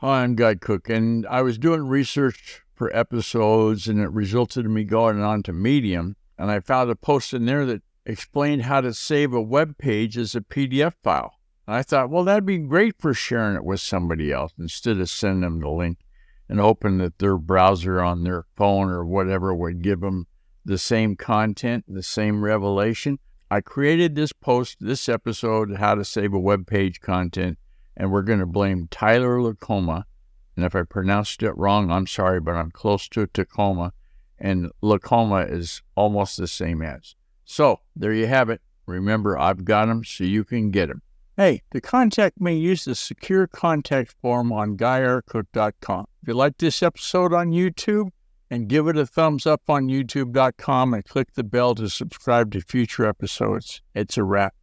Hi, I'm Guy Cook, and I was doing research for episodes, and it resulted in me going on to Medium, and I found a post in there that explained how to save a web page as a PDF file. And I thought, well, that'd be great for sharing it with somebody else instead of sending them the link and hoping that their browser on their phone or whatever would give them the same content, the same revelation. I created this post, this episode, how to save a web page content and we're going to blame Tyler Lacoma. And if I pronounced it wrong, I'm sorry, but I'm close to Tacoma, and Lacoma is almost the same as. So there you have it. Remember, I've got them so you can get them. Hey, to contact me, use the secure contact form on guyrcook.com. If you like this episode on YouTube, and give it a thumbs up on youtube.com and click the bell to subscribe to future episodes. It's a wrap.